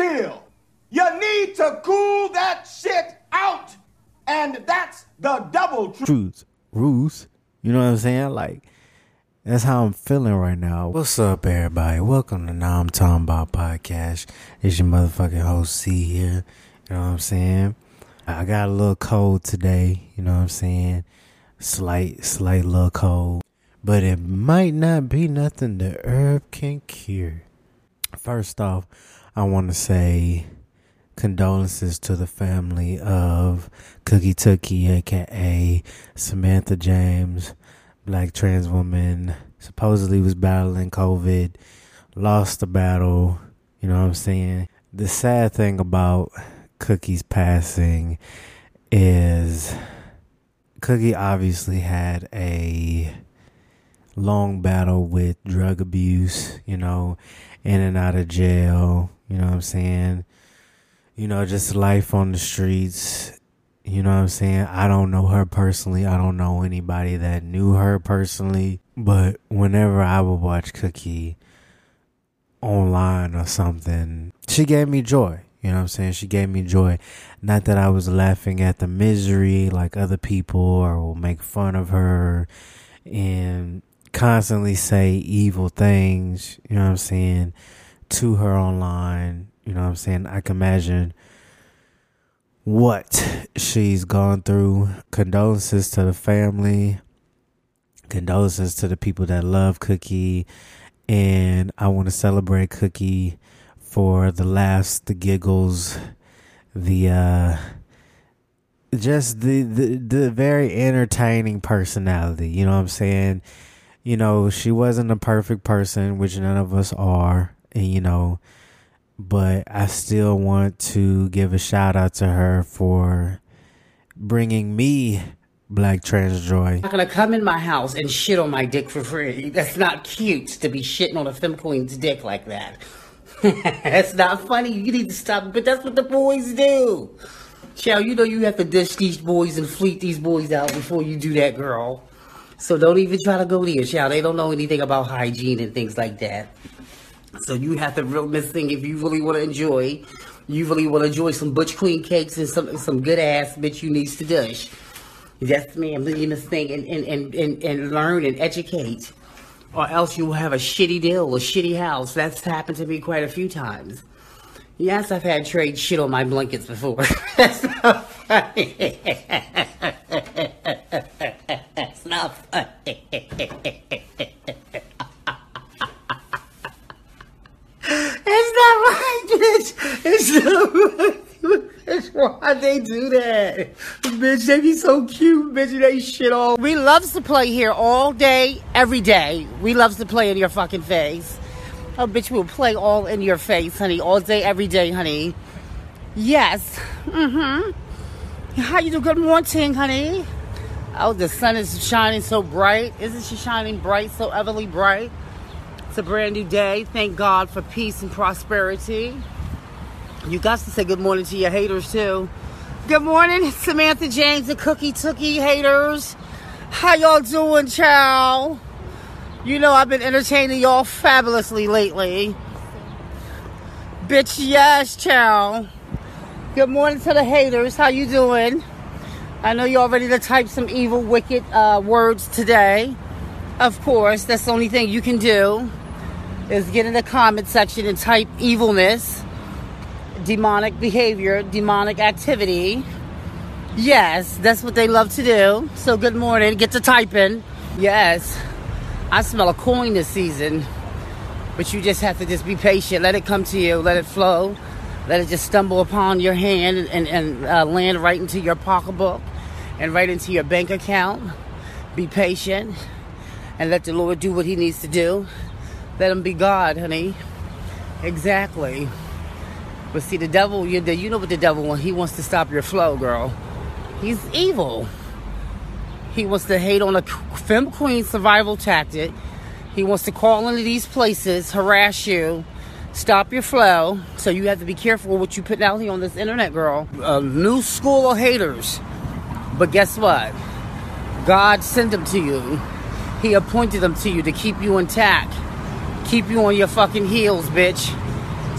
chill. You need to cool that shit out. And that's the double truth. Truth. Ruth. You know what I'm saying? Like, that's how I'm feeling right now. What's up, everybody? Welcome to Now I'm Talking About Podcast. It's your motherfucking host C here. You know what I'm saying? I got a little cold today. You know what I'm saying? Slight, slight little cold. But it might not be nothing the herb can cure. First off, I want to say condolences to the family of Cookie Tookie, aka Samantha James, black trans woman, supposedly was battling COVID, lost the battle. You know what I'm saying? The sad thing about Cookie's passing is Cookie obviously had a long battle with drug abuse, you know, in and out of jail, you know what I'm saying? You know, just life on the streets. You know what I'm saying? I don't know her personally. I don't know anybody that knew her personally. But whenever I would watch Cookie online or something, she gave me joy. You know what I'm saying? She gave me joy. Not that I was laughing at the misery like other people or will make fun of her and constantly say evil things, you know what I'm saying, to her online. You know what I'm saying? I can imagine what she's gone through. Condolences to the family. Condolences to the people that love Cookie. And I want to celebrate Cookie for the laughs, the giggles, the uh just the, the the very entertaining personality, you know what I'm saying? You know, she wasn't a perfect person, which none of us are, and you know, but I still want to give a shout out to her for bringing me black trans joy. I'm not gonna come in my house and shit on my dick for free. That's not cute to be shitting on a femme queen's dick like that. that's not funny. You need to stop. But that's what the boys do. Chow, you know you have to dish these boys and fleet these boys out before you do that, girl. So don't even try to go there, Chow. They don't know anything about hygiene and things like that. So you have to real this thing if you really want to enjoy. You really want to enjoy some butch queen cakes and some some good ass bitch you needs to dish. Yes, me. I'm doing this thing and, and, and, and, and learn and educate or else you will have a shitty deal, a shitty house. That's happened to me quite a few times. Yes, I've had trade shit on my blankets before. That's not funny. That's not funny. It's not right, bitch. It's not right. Why they do that. Bitch, they be so cute, bitch, they shit all. We loves to play here all day, every day. We loves to play in your fucking face. Oh, bitch, we'll play all in your face, honey, all day, every day, honey. Yes. Mm-hmm. How you do? Good morning, honey. Oh, the sun is shining so bright. Isn't she shining bright, so everly bright? It's a brand new day. Thank God for peace and prosperity. You got to say good morning to your haters too. Good morning, Samantha James and Cookie Tookie haters. How y'all doing, chow? You know I've been entertaining y'all fabulously lately. Bitch, yes, chow. Good morning to the haters. How you doing? I know you're ready to type some evil, wicked uh, words today. Of course, that's the only thing you can do is get in the comment section and type evilness, demonic behavior, demonic activity. Yes, that's what they love to do. So good morning. Get to typing. Yes. I smell a coin this season. But you just have to just be patient. Let it come to you. Let it flow. Let it just stumble upon your hand and, and, uh, land right into your pocketbook and right into your bank account. Be patient and let the Lord do what He needs to do. Let Him be God, honey. Exactly. But see, the devil, you, you know what the devil wants. He wants to stop your flow, girl. He's evil. He wants to hate on a femme queen survival tactic. He wants to call into these places, harass you, stop your flow. So you have to be careful what you put out here on this internet, girl. A new school of haters. But guess what? God sent them to you. He appointed them to you to keep you intact, keep you on your fucking heels, bitch.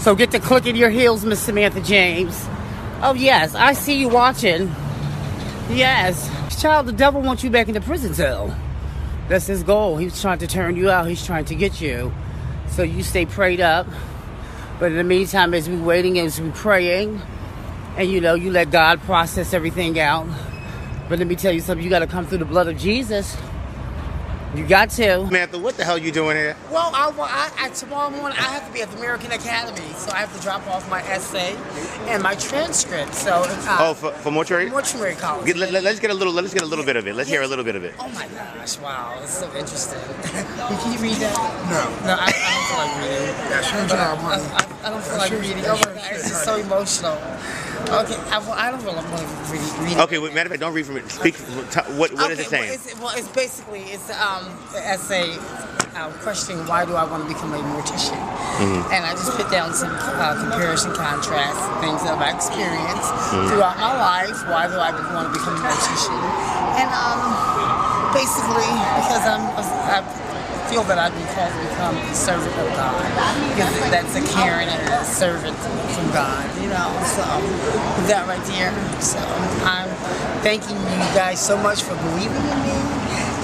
So get to clicking your heels, Miss Samantha James. Oh, yes, I see you watching. Yes. Child, the devil wants you back in the prison cell. That's his goal. He's trying to turn you out, he's trying to get you. So you stay prayed up. But in the meantime, as we waiting, as we praying, and you know, you let God process everything out. But let me tell you something, you got to come through the blood of Jesus. You got to. Samantha, what the hell you doing here? Well, I, I, I, tomorrow morning I have to be at the American Academy, so I have to drop off my essay and my transcript. So, uh, oh, for, for mortuary. Mortuary college. Get, let, us get a little. Let's get a little bit of it. Let's hear a little bit of it. Oh my gosh! Wow, it's so interesting. Can you read that? No. No, I, I don't feel like reading. That's your job, honey. I, I, don't feel like reading. Oh my god, it's just so emotional. Okay, I, I don't really want to read, read Okay, well, matter of fact, don't read from it. Speak. What, what okay, is it saying? Well it's, well, it's basically it's um essay uh, questioning why do I want to become a mortician, mm-hmm. and I just put down some uh, comparison, contrast, things that I've experienced mm-hmm. throughout my life. Why do I want to become a mortician? And um, basically because I'm I've feel that I've been called to become a servant of God. Because that's a caring and a servant from God, you know. So that right there. So I'm thanking you guys so much for believing in me,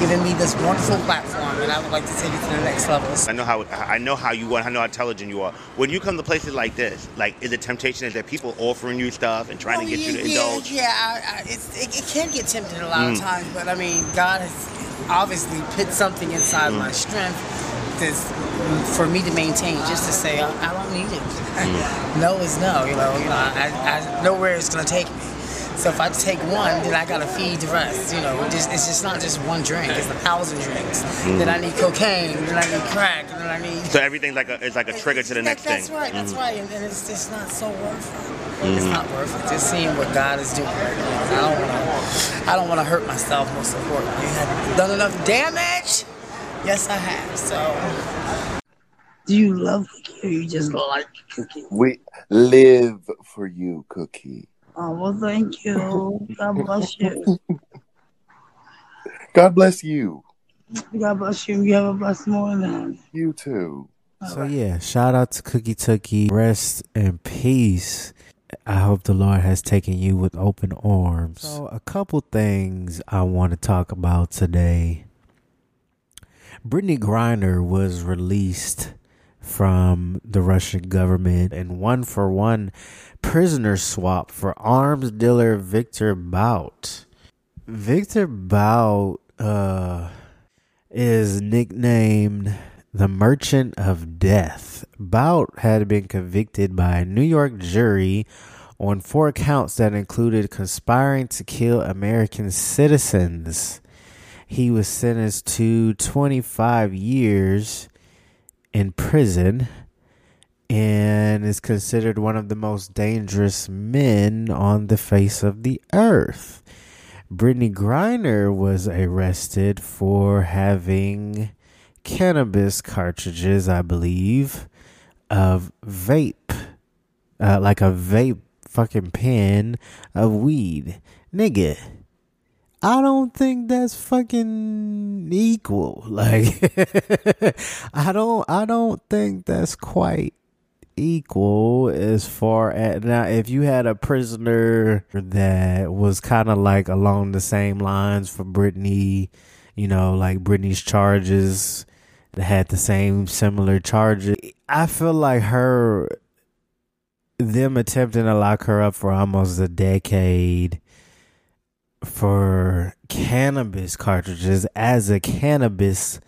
giving me this wonderful platform, and I would like to take it to the next level. I know how I know how you are. I know how intelligent you are. When you come to places like this, like is it temptation? Is there people offering you stuff and trying well, to get yeah, you to yeah, indulge? Yeah, I, I, it, it can get tempting a lot mm. of times, but I mean, God has obviously put something inside mm. my strength this for me to maintain just to say I, I don't need it. Mm. no is no, you know. You know, I, I know where it's gonna take me. So if I take one, then I gotta feed the rest. You know, it's just, it's just not just one drink; it's a thousand drinks. Mm. Then I need cocaine, then I need crack, then I need. So everything's like a it's like a trigger to the next that's thing. That's right. That's mm. right, and, and, it's just not so worth it. It's mm. not worth it. Just seeing what God is doing right now. I don't want I don't want to hurt myself. Most importantly, you have done enough damage. Yes, I have. So. Do you love cookie or you just like cookie? We live for you, Cookie. Oh, well, thank you. God bless you. God bless you. God bless you. You have a blessed morning. You too. So, yeah, shout out to Cookie Tookie. Rest in peace. I hope the Lord has taken you with open arms. So, a couple things I want to talk about today. Brittany Griner was released from the Russian government and one for one prisoner swap for arms dealer Viktor Bout. Viktor Bout uh, is nicknamed the Merchant of Death. Bout had been convicted by a New York jury on four counts that included conspiring to kill American citizens. He was sentenced to 25 years in prison and is considered one of the most dangerous men on the face of the earth. Brittney Griner was arrested for having cannabis cartridges, I believe, of vape, uh, like a vape fucking pen of weed. Nigga, I don't think that's fucking equal. Like, I don't, I don't think that's quite equal as far as now if you had a prisoner that was kind of like along the same lines for Brittney, you know, like Brittney's charges that had the same similar charges. I feel like her them attempting to lock her up for almost a decade for cannabis cartridges as a cannabis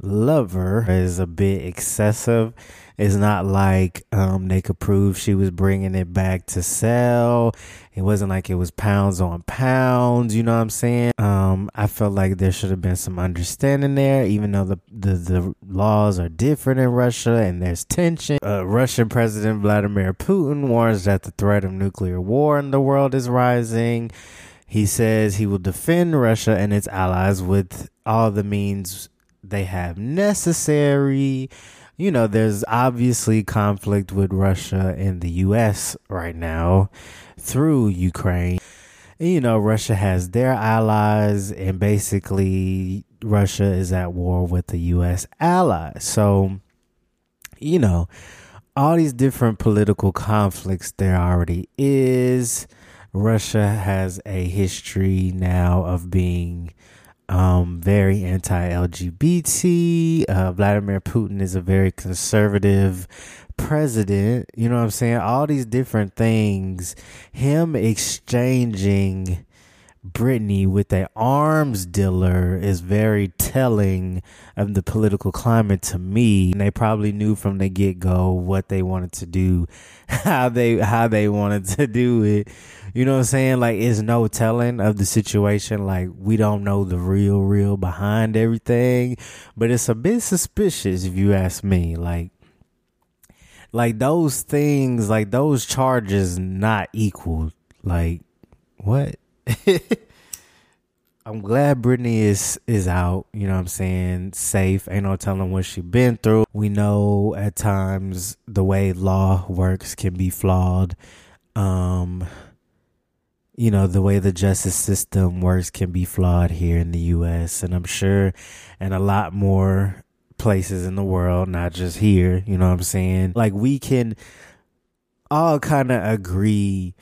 lover is a bit excessive. It's not like um, they could prove she was bringing it back to sell. It wasn't like it was pounds on pounds. You know what I'm saying? Um, I felt like there should have been some understanding there, even though the, the, the laws are different in Russia and there's tension. Uh, Russian President Vladimir Putin warns that the threat of nuclear war in the world is rising. He says he will defend Russia and its allies with all the means they have necessary you know, there's obviously conflict with Russia and the U.S. right now through Ukraine. And, you know, Russia has their allies, and basically, Russia is at war with the U.S. allies. So, you know, all these different political conflicts there already is. Russia has a history now of being um, very anti LGBT. Uh, Vladimir Putin is a very conservative president. You know what I'm saying? All these different things. Him exchanging Britney with a arms dealer is very telling of the political climate to me. And they probably knew from the get go what they wanted to do, how they how they wanted to do it. You know what I'm saying? Like it's no telling of the situation. Like we don't know the real real behind everything. But it's a bit suspicious if you ask me. Like like those things, like those charges not equal. Like what? I'm glad Brittany is is out, you know what I'm saying, safe. Ain't no telling what she been through. We know at times the way law works can be flawed. Um you know, the way the justice system works can be flawed here in the US and I'm sure and a lot more places in the world, not just here, you know what I'm saying? Like we can all kind of agree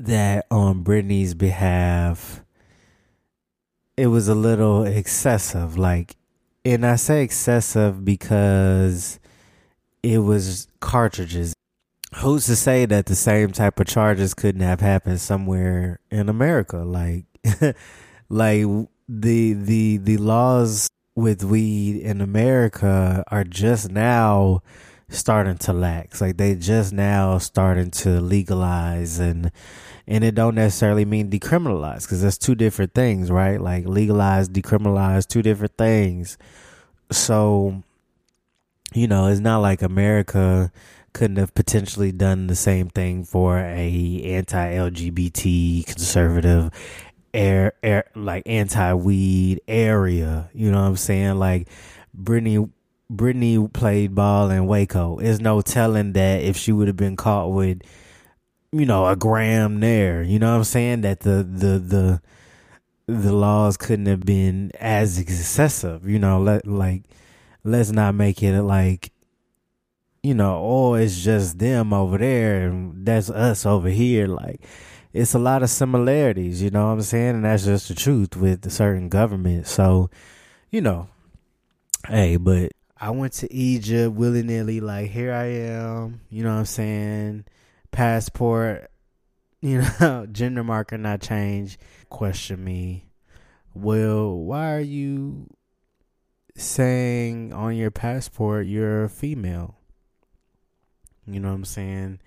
that on Britney's behalf, it was a little excessive. Like, and I say excessive because it was cartridges. Who's to say that the same type of charges couldn't have happened somewhere in America? Like, like the the the laws with weed in America are just now starting to lax. Like they just now starting to legalize and and it don't necessarily mean decriminalize because that's two different things, right? Like legalize, decriminalize, two different things. So, you know, it's not like America couldn't have potentially done the same thing for a anti-LGBT conservative air, air like anti-weed area. You know what I'm saying? Like Britney Britney played ball in Waco. There's no telling that if she would have been caught with you know, a gram there. You know what I'm saying? That the the the the laws couldn't have been as excessive. You know, let like let's not make it like you know, oh, it's just them over there and that's us over here. Like it's a lot of similarities. You know what I'm saying? And that's just the truth with certain governments. So, you know, hey, but I went to Egypt willy nilly. Like here I am. You know what I'm saying? passport, you know, gender marker not changed. Question me, well, why are you saying on your passport you're a female? You know what I'm saying?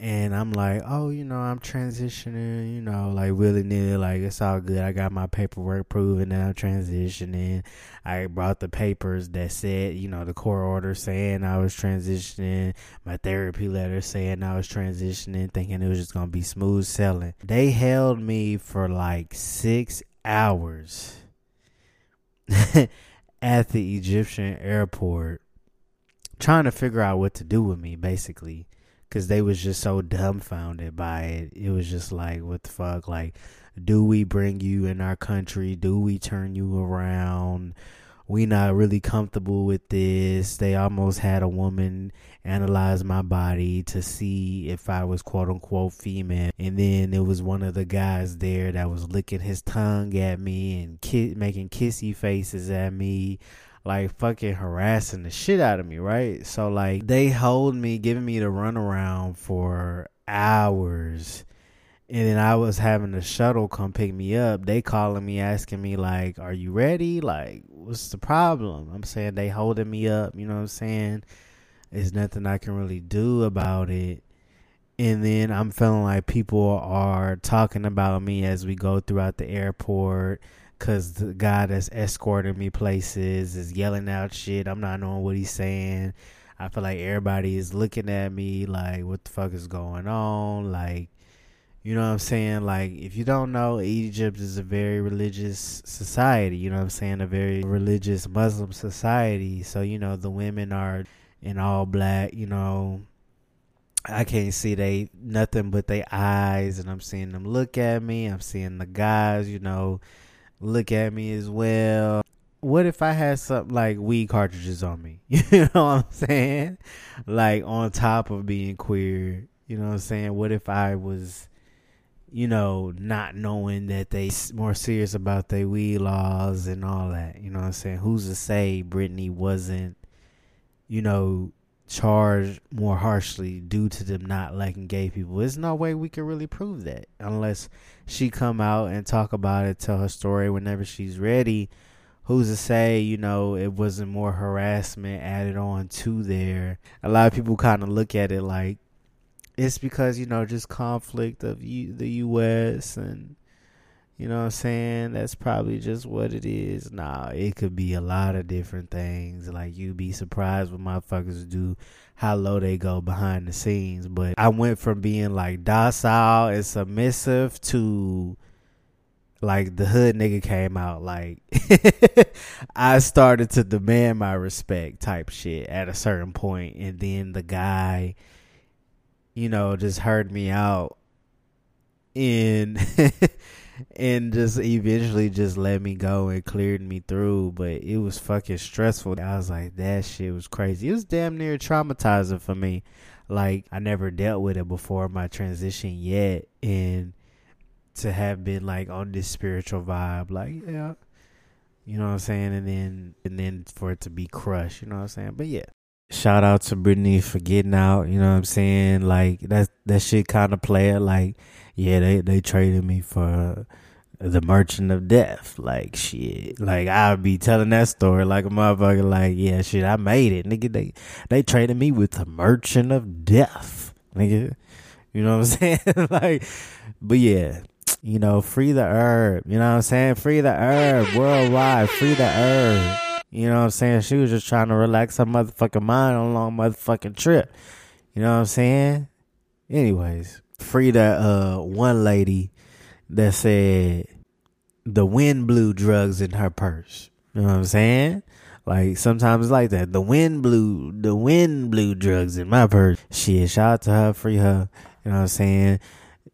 And I'm like, oh, you know, I'm transitioning, you know, like willy nilly, like it's all good. I got my paperwork proving that I'm transitioning. I brought the papers that said, you know, the court order saying I was transitioning, my therapy letter saying I was transitioning, thinking it was just gonna be smooth selling. They held me for like six hours at the Egyptian airport, trying to figure out what to do with me, basically because they was just so dumbfounded by it. It was just like, what the fuck? Like, do we bring you in our country? Do we turn you around? We not really comfortable with this. They almost had a woman analyze my body to see if I was quote unquote female. And then it was one of the guys there that was licking his tongue at me and ki- making kissy faces at me like fucking harassing the shit out of me, right? So like they hold me, giving me the runaround for hours. And then I was having the shuttle come pick me up. They calling me, asking me like, "Are you ready? Like, what's the problem?" I'm saying they holding me up. You know what I'm saying? There's nothing I can really do about it. And then I'm feeling like people are talking about me as we go throughout the airport Cause the guy that's escorting me places is yelling out shit. I'm not knowing what he's saying. I feel like everybody is looking at me like, what the fuck is going on? Like, you know what I'm saying? Like, if you don't know, Egypt is a very religious society. You know what I'm saying? A very religious Muslim society. So, you know, the women are in all black, you know. I can't see they nothing but their eyes, and I'm seeing them look at me. I'm seeing the guys, you know look at me as well. what if I had something like weed cartridges on me? You know what I'm saying? Like on top of being queer, you know what I'm saying? What if I was, you know, not knowing that they more serious about their weed laws and all that? You know what I'm saying? Who's to say Brittany wasn't, you know, charged more harshly due to them not liking gay people? There's no way we can really prove that unless she come out and talk about it, tell her story whenever she's ready who's to say you know it wasn't more harassment added on to there a lot of people kind of look at it like it's because you know just conflict of U- the us and you know what i'm saying? That's probably just what it is. Nah it could be a lot of different things. Like you'd be surprised what motherfuckers do how low they go behind the scenes. But i went from being like docile and submissive to like the hood nigga came out. Like I started to demand my respect type shit at a certain point. And then the guy you know just heard me out and and just eventually just let me go and cleared me through but it was fucking stressful. I was like that shit was crazy. It was damn near traumatizing for me. Like I never dealt with it before my transition yet and to have been like on this spiritual vibe, like yeah, you know what I'm saying, and then and then for it to be crushed, you know what I'm saying. But yeah, shout out to Brittany for getting out, you know what I'm saying. Like that that shit kind of player, like yeah, they they traded me for the Merchant of Death, like shit. Like I'll be telling that story like a motherfucker, like yeah, shit, I made it, nigga. They they traded me with the Merchant of Death, nigga. You know what I'm saying? like, but yeah, you know, free the herb. You know what I'm saying? Free the herb worldwide. Free the herb. You know what I'm saying? She was just trying to relax her motherfucking mind on a long motherfucking trip. You know what I'm saying? Anyways, free the uh one lady that said the wind blew drugs in her purse. You know what I'm saying? Like sometimes it's like that. The wind blew the wind blew drugs in my purse. Shit, shout out to her, free her. You know what I'm saying?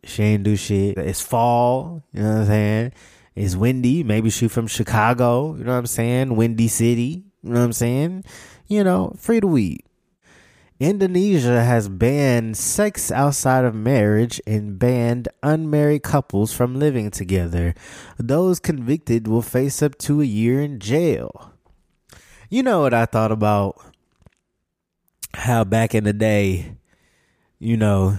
She ain't do shit. It's fall. You know what I'm saying? It's windy. Maybe she from Chicago. You know what I'm saying? Windy City. You know what I'm saying? You know, free the weed. Indonesia has banned sex outside of marriage and banned unmarried couples from living together. Those convicted will face up to a year in jail. You know what I thought about? How back in the day, you know,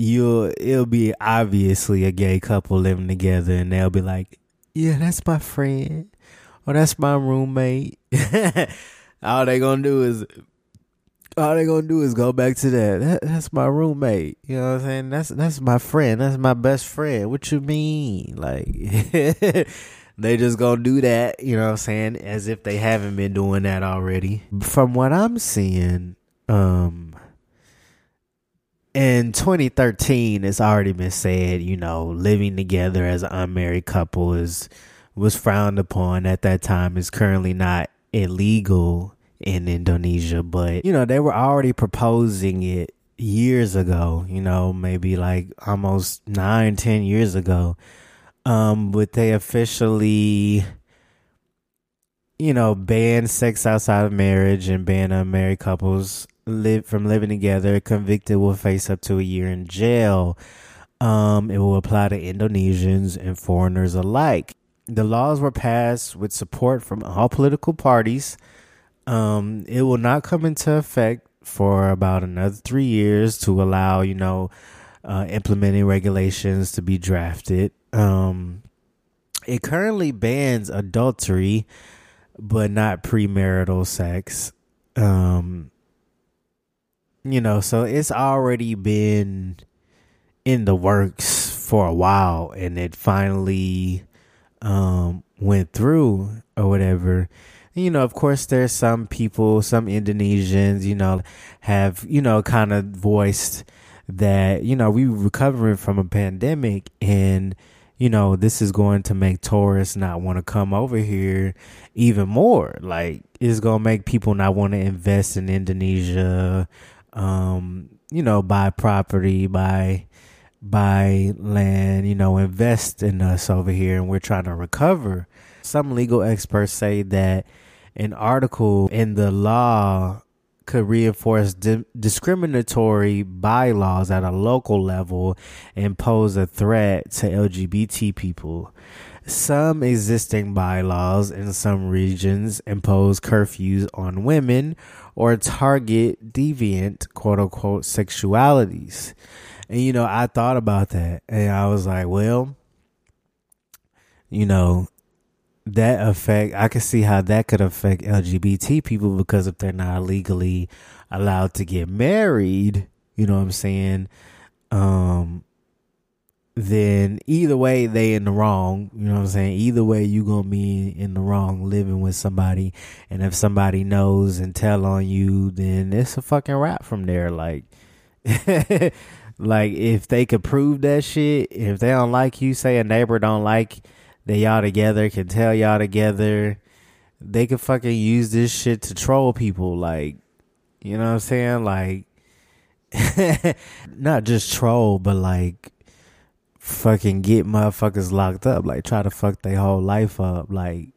you'll it'll be obviously a gay couple living together and they'll be like, Yeah, that's my friend. Or that's my roommate. all they gonna do is all they gonna do is go back to that. that. That's my roommate. You know what I'm saying? That's that's my friend. That's my best friend. What you mean? Like they just gonna do that, you know what I'm saying, as if they haven't been doing that already. From what I'm seeing, um in 2013 it's already been said you know living together as an unmarried couple is was frowned upon at that time. Is currently not illegal in indonesia but you know they were already proposing it years ago you know maybe like almost nine ten years ago. Um but they officially you know ban sex outside of marriage and ban unmarried couples live from living together, convicted will face up to a year in jail. Um, it will apply to Indonesians and foreigners alike. The laws were passed with support from all political parties. Um, it will not come into effect for about another three years to allow, you know, uh, implementing regulations to be drafted. Um, it currently bans adultery, but not premarital sex. Um, you know, so it's already been in the works for a while and it finally um went through or whatever. You know, of course there's some people, some Indonesians, you know, have, you know, kind of voiced that, you know, we recovering from a pandemic and you know, this is going to make tourists not want to come over here even more. Like, it's going to make people not want to invest in Indonesia, um, you know, buy property, buy, buy land, you know, invest in us over here. And we're trying to recover. Some legal experts say that an article in the law could reinforce di- discriminatory bylaws at a local level and pose a threat to LGBT people. Some existing bylaws in some regions impose curfews on women or target deviant quote unquote sexualities. And you know, I thought about that and I was like, well, you know, that affect I could see how that could affect LGBT people because if they're not legally allowed to get married, you know what I'm saying? Um then either way they in the wrong, you know what I'm saying? Either way you to be in the wrong living with somebody and if somebody knows and tell on you, then it's a fucking wrap from there like like if they could prove that shit, if they don't like you, say a neighbor don't like that y'all together, can tell y'all together, they could fucking use this shit to troll people. Like, you know what I'm saying? Like, not just troll, but like, fucking get motherfuckers locked up. Like, try to fuck their whole life up. Like,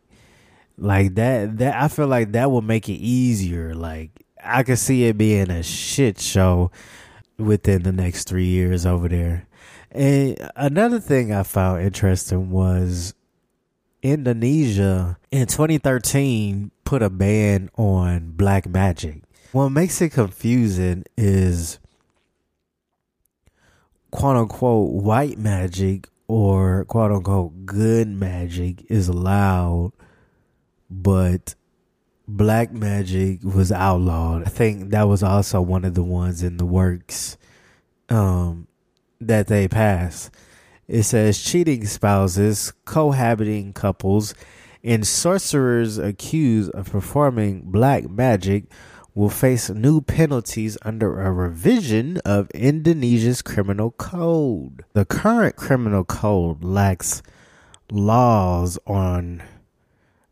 like that, that, I feel like that would make it easier. Like, I could see it being a shit show within the next three years over there. And another thing I found interesting was Indonesia in 2013 put a ban on black magic. What makes it confusing is quote unquote white magic or quote unquote good magic is allowed, but black magic was outlawed. I think that was also one of the ones in the works. Um, that they passed. It says cheating spouses, cohabiting couples, and sorcerers accused of performing black magic will face new penalties under a revision of Indonesia's criminal code. The current criminal code lacks laws on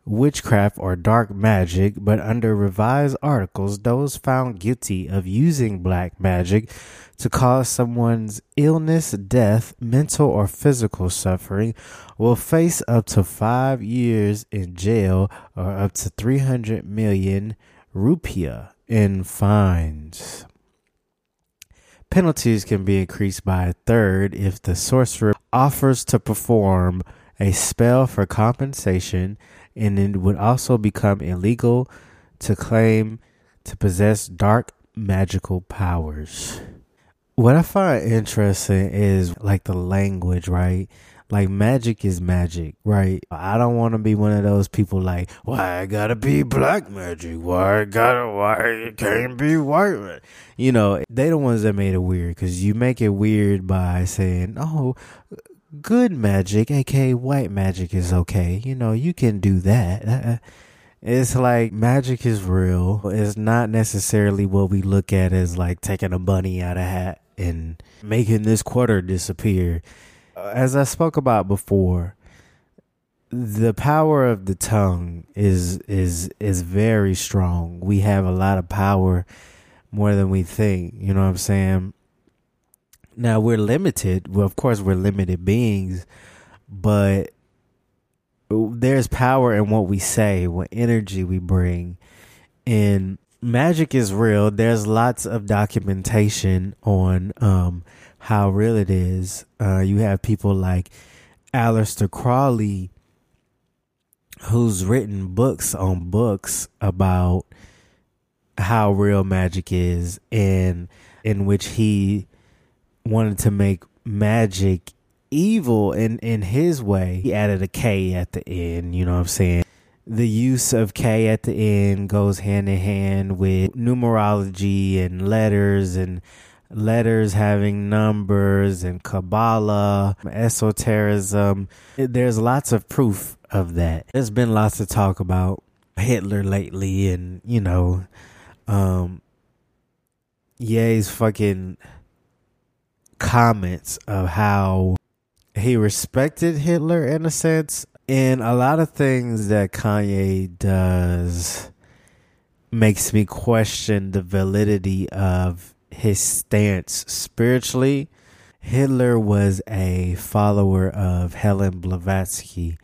witchcraft or dark magic, but under revised articles, those found guilty of using black magic to cause someone's illness, death, mental or physical suffering will face up to five years in jail or up to 300 million rupiah in fines. Penalties can be increased by a third if the sorcerer offers to perform a spell for compensation, and it would also become illegal to claim to possess dark magical powers. What I find interesting is like the language, right? Like magic is magic, right? I don't want to be one of those people like, why I gotta be black magic? Why I gotta, why it can't be white? You know, they the ones that made it weird because you make it weird by saying, oh, good magic, aka white magic is okay. You know, you can do that. It's like magic is real. It's not necessarily what we look at as like taking a bunny out of hat and making this quarter disappear. As I spoke about before, the power of the tongue is is is very strong. We have a lot of power more than we think. You know what I'm saying? Now we're limited. Well, of course we're limited beings, but there's power in what we say, what energy we bring, and magic is real. There's lots of documentation on um, how real it is. Uh, you have people like Aleister Crowley, who's written books on books about how real magic is, and in which he wanted to make magic evil in in his way. He added a K at the end. You know what I'm saying? the use of K at the end goes hand in hand with numerology and letters and letters having numbers and Kabbalah, esotericism. There's lots of proof of that. There's been lots of talk about Hitler lately and, you know, um, Ye's fucking comments of how he respected Hitler in a sense and a lot of things that Kanye does makes me question the validity of his stance spiritually. Hitler was a follower of Helen Blavatsky,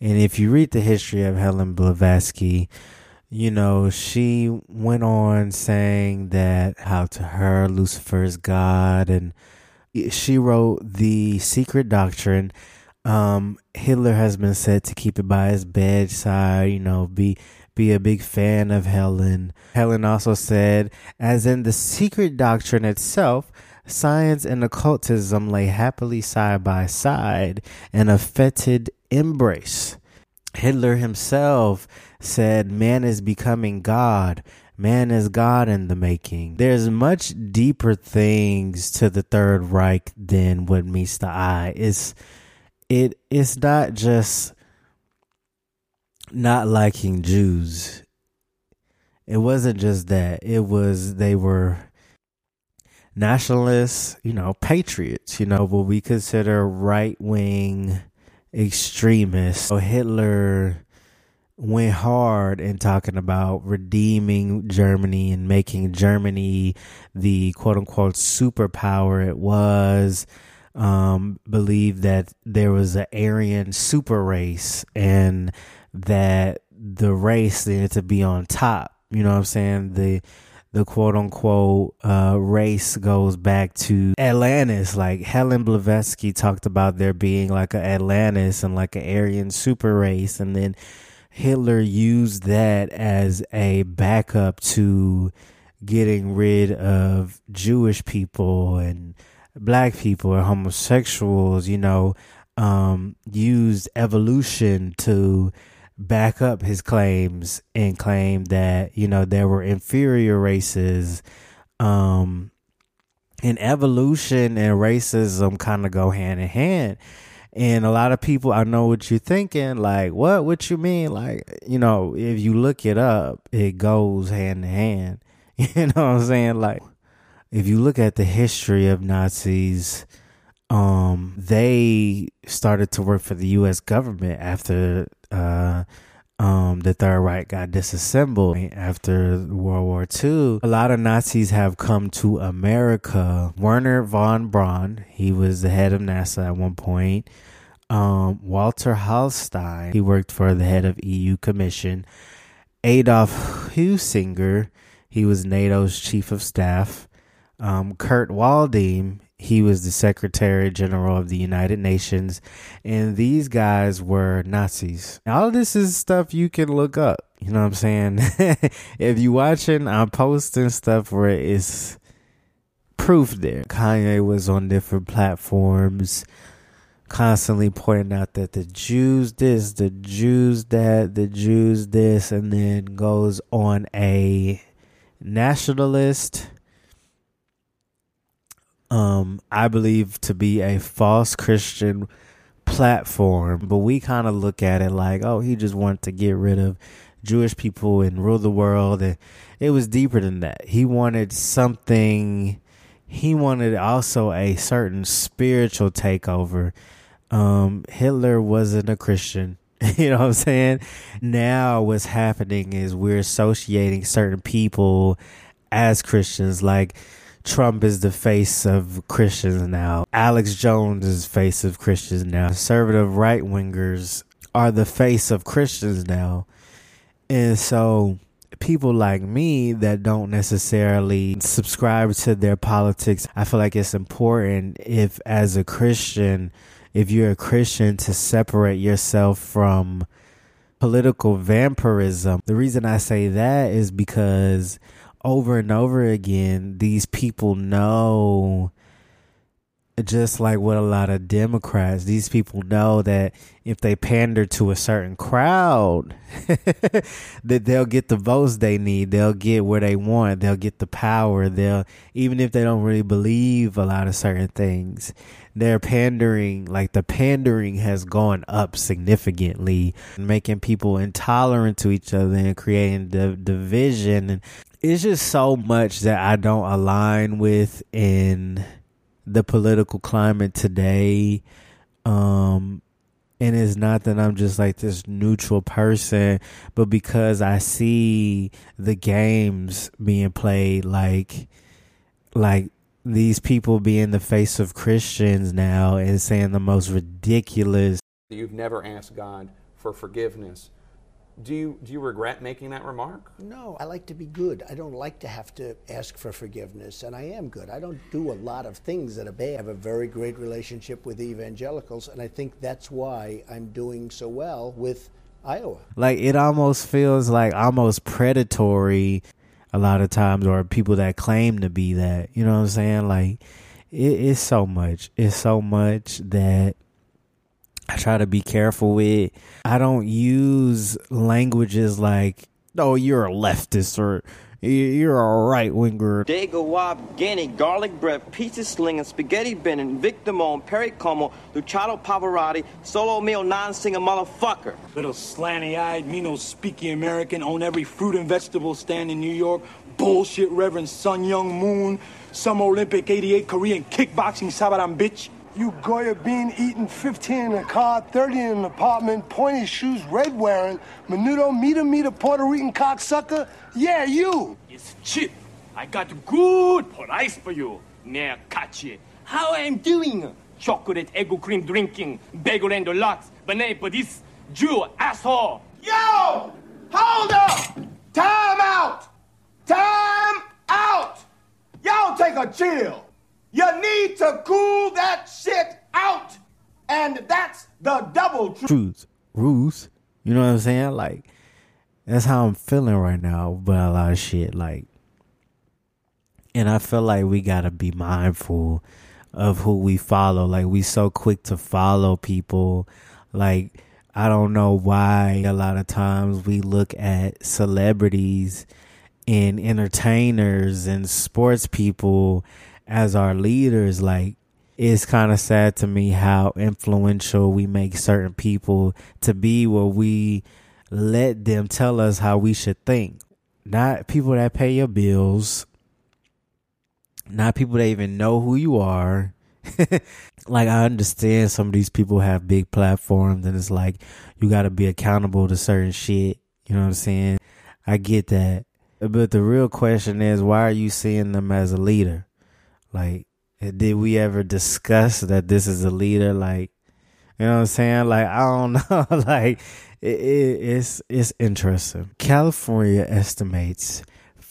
And if you read the history of Helen Blavatsky, you know, she went on saying that how to her Lucifer is God, and she wrote the Secret Doctrine. Um, Hitler has been said to keep it by his bedside, you know, be be a big fan of Helen. Helen also said, as in the Secret Doctrine itself, science and occultism lay happily side by side in a fetid embrace. Hitler himself said, Man is becoming God. Man is God in the making. There's much deeper things to the Third Reich than what meets the eye. It's it it's not just not liking Jews. It wasn't just that. It was they were nationalists, you know, patriots, you know, what we consider right wing extremists. So Hitler went hard in talking about redeeming Germany and making Germany the quote unquote superpower it was. Um, believed that there was an Aryan super race and that the race needed to be on top. You know what I'm saying? The the quote unquote uh, race goes back to Atlantis. Like Helen Blavatsky talked about there being like an Atlantis and like an Aryan super race, and then Hitler used that as a backup to getting rid of Jewish people and black people and homosexuals. You know, um, used evolution to back up his claims and claim that you know there were inferior races um and evolution and racism kind of go hand in hand. And a lot of people i know what you're thinking like what what you mean? Like you know if you look it up it goes hand in hand. You know what i'm saying? Like if you look at the history of nazis um they started to work for the US government after uh um the third reich got disassembled after world war ii a lot of nazis have come to america. Wernher von braun he was the head of nasa at one point. Um walter hallstein he worked for the head of eu commission. Adolf Heusinger he was nato's chief of staff. Um, Kurt Waldheim, he was the Secretary General of the United Nations, and these guys were Nazis. All this is stuff you can look up. You know what I'm saying? if you watching, I'm posting stuff where it's proof there. Kanye was on different platforms constantly pointing out that the Jews this, the Jews that, the Jews this, and then goes on a nationalist um, I believe to be a false Christian platform, but we kind of look at it like, oh, he just wanted to get rid of Jewish people and rule the world. And it was deeper than that. He wanted something, he wanted also a certain spiritual takeover. Um, Hitler wasn't a Christian. you know what I'm saying? Now what's happening is we're associating certain people as Christians. Like, Trump is the face of Christians now. Alex Jones is face of Christians now. Conservative right wingers are the face of Christians now. And so people like me that don't necessarily subscribe to their politics, I feel like it's important if as a Christian, if you're a Christian to separate yourself from political vampirism. The reason I say that is because over and over again, these people know just like what a lot of Democrats, these people know that if they pander to a certain crowd, that they'll get the votes they need, they'll get where they want, they'll get the power, they'll even if they don't really believe a lot of certain things, they're pandering like the pandering has gone up significantly, making people intolerant to each other and creating the division and it's just so much that I don't align with in the political climate today. Um, and it's not that I'm just like this neutral person, but because I see the games being played, like, like these people being the face of Christians now and saying the most ridiculous. You've never asked God for forgiveness. Do you do you regret making that remark? No, I like to be good. I don't like to have to ask for forgiveness, and I am good. I don't do a lot of things that are bad. I have a very great relationship with evangelicals, and I think that's why I'm doing so well with Iowa. Like it almost feels like almost predatory a lot of times, or people that claim to be that. You know what I'm saying? Like it, it's so much. It's so much that I try to be careful with. I don't use languages like, "Oh, you're a leftist" or "You're a right winger." Dago Wab, Guinea, garlic bread, pizza slinging, spaghetti bending, Vic Damone, Perry Como, Luciano Pavarotti, Sole Mio non-singer motherfucker. Little slanty-eyed, me no speaky American, own every fruit and vegetable stand in New York. Bullshit Reverend Sun Myung Moon, Summer Olympic 88 Korean kickboxing Sabaran bitch. You Goya bean eating, 15 in a car, 30 in an apartment, pointy shoes, red wearing, menudo, meter, meter, Puerto Rican cocksucker? Yeah, you! It's cheap. I got good price for you. Now catch catchy. How I'm doing? Chocolate egg cream drinking, bagel and but banana for this Jew asshole. Yo! Hold up! Time out! Time out! Y'all take a chill. You need to cool that shit out. And that's the double truth. Truth, Ruth. You know what I'm saying? Like that's how I'm feeling right now about a lot of shit. Like, and I feel like we gotta be mindful of who we follow. Like we so quick to follow people. Like I don't know why a lot of times we look at celebrities and entertainers and sports people as our leaders. Like it's kind of sad to me how influential we make certain people to be where we let them tell us how we should think. Not people that pay your bills, not people that even know who you are. like I understand some of these people have big platforms and it's like you got to be accountable to certain shit. You know what I'm saying? I get that. But the real question is why are you seeing them as a leader? Like did we ever discuss that this is a leader like you know what I'm saying? Like I don't know like it, it, it's it's interesting. California estimates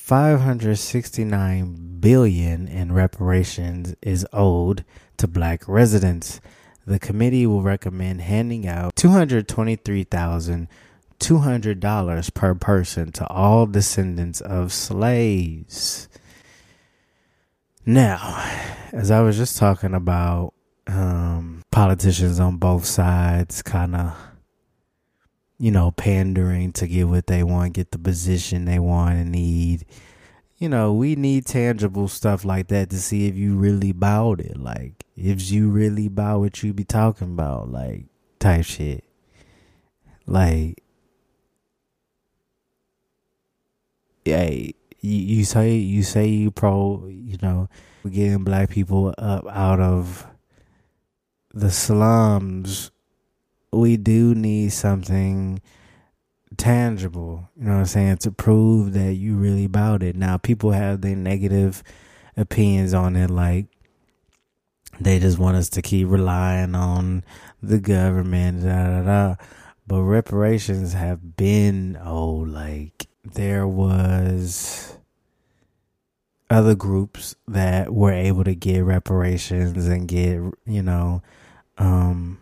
569 billion in reparations is owed to black residents. The committee will recommend handing out $223,200 per person to all descendants of slaves. Now, as I was just talking about um, politicians on both sides kind of you know, pandering to get what they want, get the position they want and need. You know, we need tangible stuff like that to see if you really bought it. Like, if you really bought what you be talking about, like, type shit. Like, hey, you, say you say you pro, you know, getting black people up out of the slums we do need something tangible, you know what I'm saying, to prove that you really about it. Now, people have their negative opinions on it, like they just want us to keep relying on the government, da da da. But reparations have been, oh, like there was other groups that were able to get reparations and get, you know, um,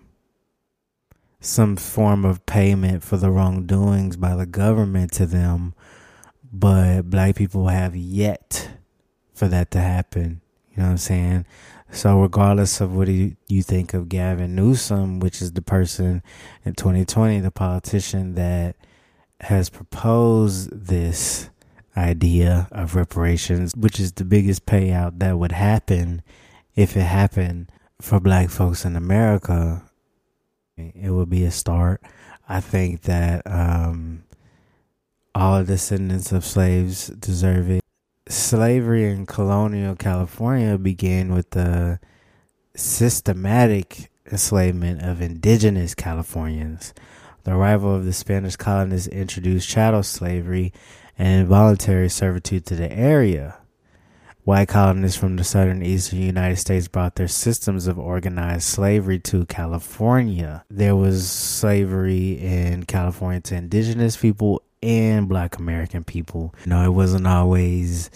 some form of payment for the wrongdoings by the government to them, but black people have yet for that to happen. You know what I'm saying? So, regardless of what you, you think of Gavin Newsom, which is the person in 2020, the politician that has proposed this idea of reparations, which is the biggest payout that would happen if it happened for black folks in America it would be a start. I think that um, all descendants of slaves deserve it. Slavery in colonial California began with the systematic enslavement of indigenous Californians. The arrival of the Spanish colonists introduced chattel slavery and involuntary servitude to the area. White colonists from the southern eastern United States brought their systems of organized slavery to California. There was slavery in California to indigenous people and black American people. You know, it wasn't always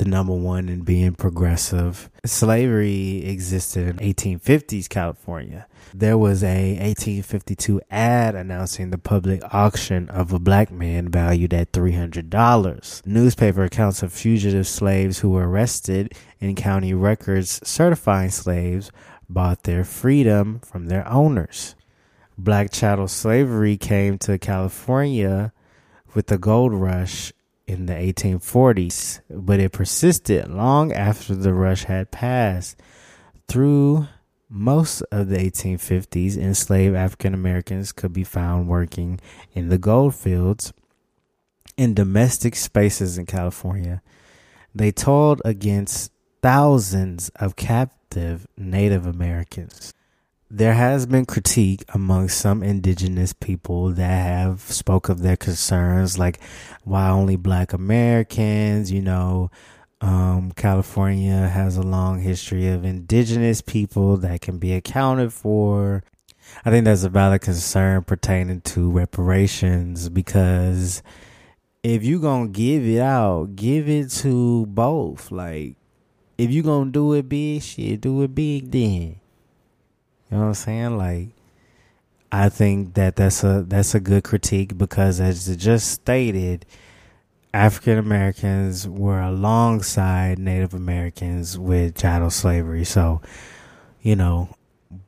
the number one in being progressive. Slavery existed in 1850s California. There was a 1852 ad announcing the public auction of a black man valued at $300. Newspaper accounts of fugitive slaves who were arrested and county records certifying slaves bought their freedom from their owners. Black chattel slavery came to California with the gold rush in the 1840s, but it persisted long after the rush had passed. Through most of the 1850s, enslaved African Americans could be found working in the gold fields in domestic spaces in California. They toiled against thousands of captive Native Americans there has been critique among some indigenous people that have spoke of their concerns like why only black americans you know? Um, california has a long history of indigenous people that can be accounted for. I think that's a valid concern pertaining to reparations because if you gonna give it out give it to both. Like if you gonna do it big shit do it big then you know what I'm saying? Like, I think that that's a that's a good critique because, as it just stated, African Americans were alongside Native Americans with chattel slavery. So, you know,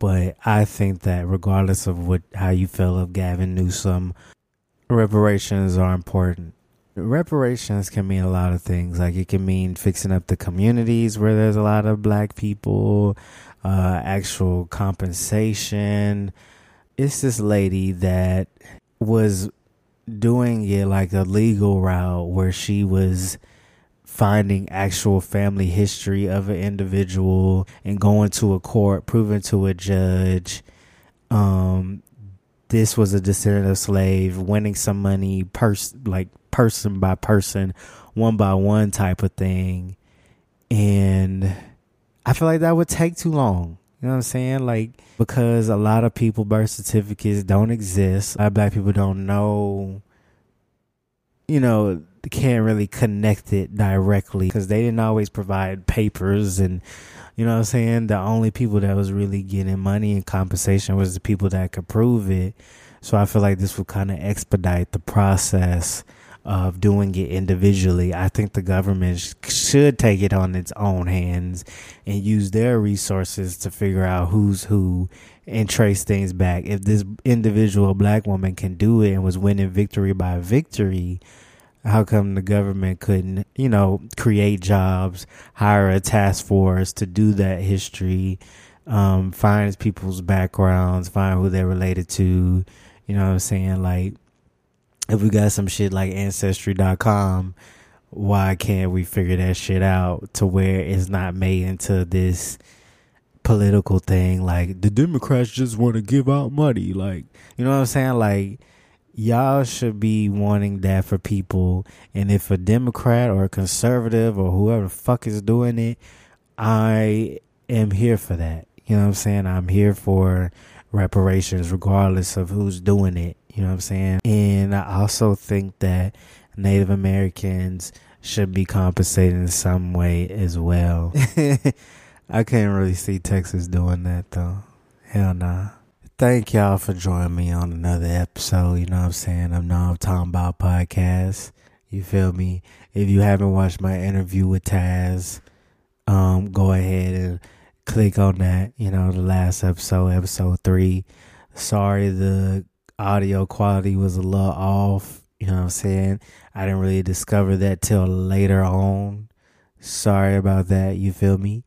but I think that regardless of what how you feel of Gavin Newsom, reparations are important. Reparations can mean a lot of things. Like it can mean fixing up the communities where there's a lot of black people, uh, actual compensation. It's this lady that was doing it like a legal route where she was finding actual family history of an individual and going to a court, proving to a judge um this was a descendant of slave, winning some money pers like person by person, one by one type of thing. And I feel like that would take too long. You know what I'm saying? Like because a lot of people birth certificates don't exist. A lot of black people don't know. You know, can't really connect it directly because they didn't always provide papers and you know what I'm saying? The only people that was really getting money and compensation was the people that could prove it. So I feel like this would kind of expedite the process of doing it individually. I think the government should take it on its own hands and use their resources to figure out who's who and trace things back. If this individual black woman can do it and was winning victory by victory, how come the government couldn't, you know, create jobs, hire a task force to do that history, um, find people's backgrounds, find who they're related to, you know what I'm saying? Like, if we got some shit like ancestry.com why can't we figure that shit out to where it's not made into this political thing? Like the democrats just want to give out money. Like you know what i'm saying? Like y'all should be wanting that for people. And if a democrat or a conservative or whoever the fuck is doing it i am here for that. You know what i'm saying? I'm here for reparations regardless of who's doing it you know what I'm saying? And I also think that Native Americans should be compensated in some way as well. I can't really see Texas doing that though. Hell nah. Thank y'all for joining me on another episode. You know what I'm saying? I'm now talking about podcast. You feel me? If you haven't watched my interview with Taz, um, go ahead and click on that. You know, the last episode, episode three. Sorry the audio quality was a little off. You know what I'm saying? I didn't really discover that till later on. Sorry about that. You feel me?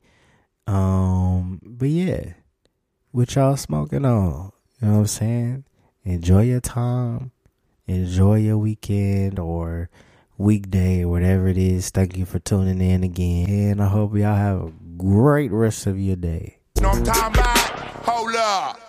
Um, but yeah, what y'all smoking on? You know what I'm saying? Enjoy your time. Enjoy your weekend or weekday or whatever it is. Thank you for tuning in again. And I hope y'all have a great rest of your day. Hold up.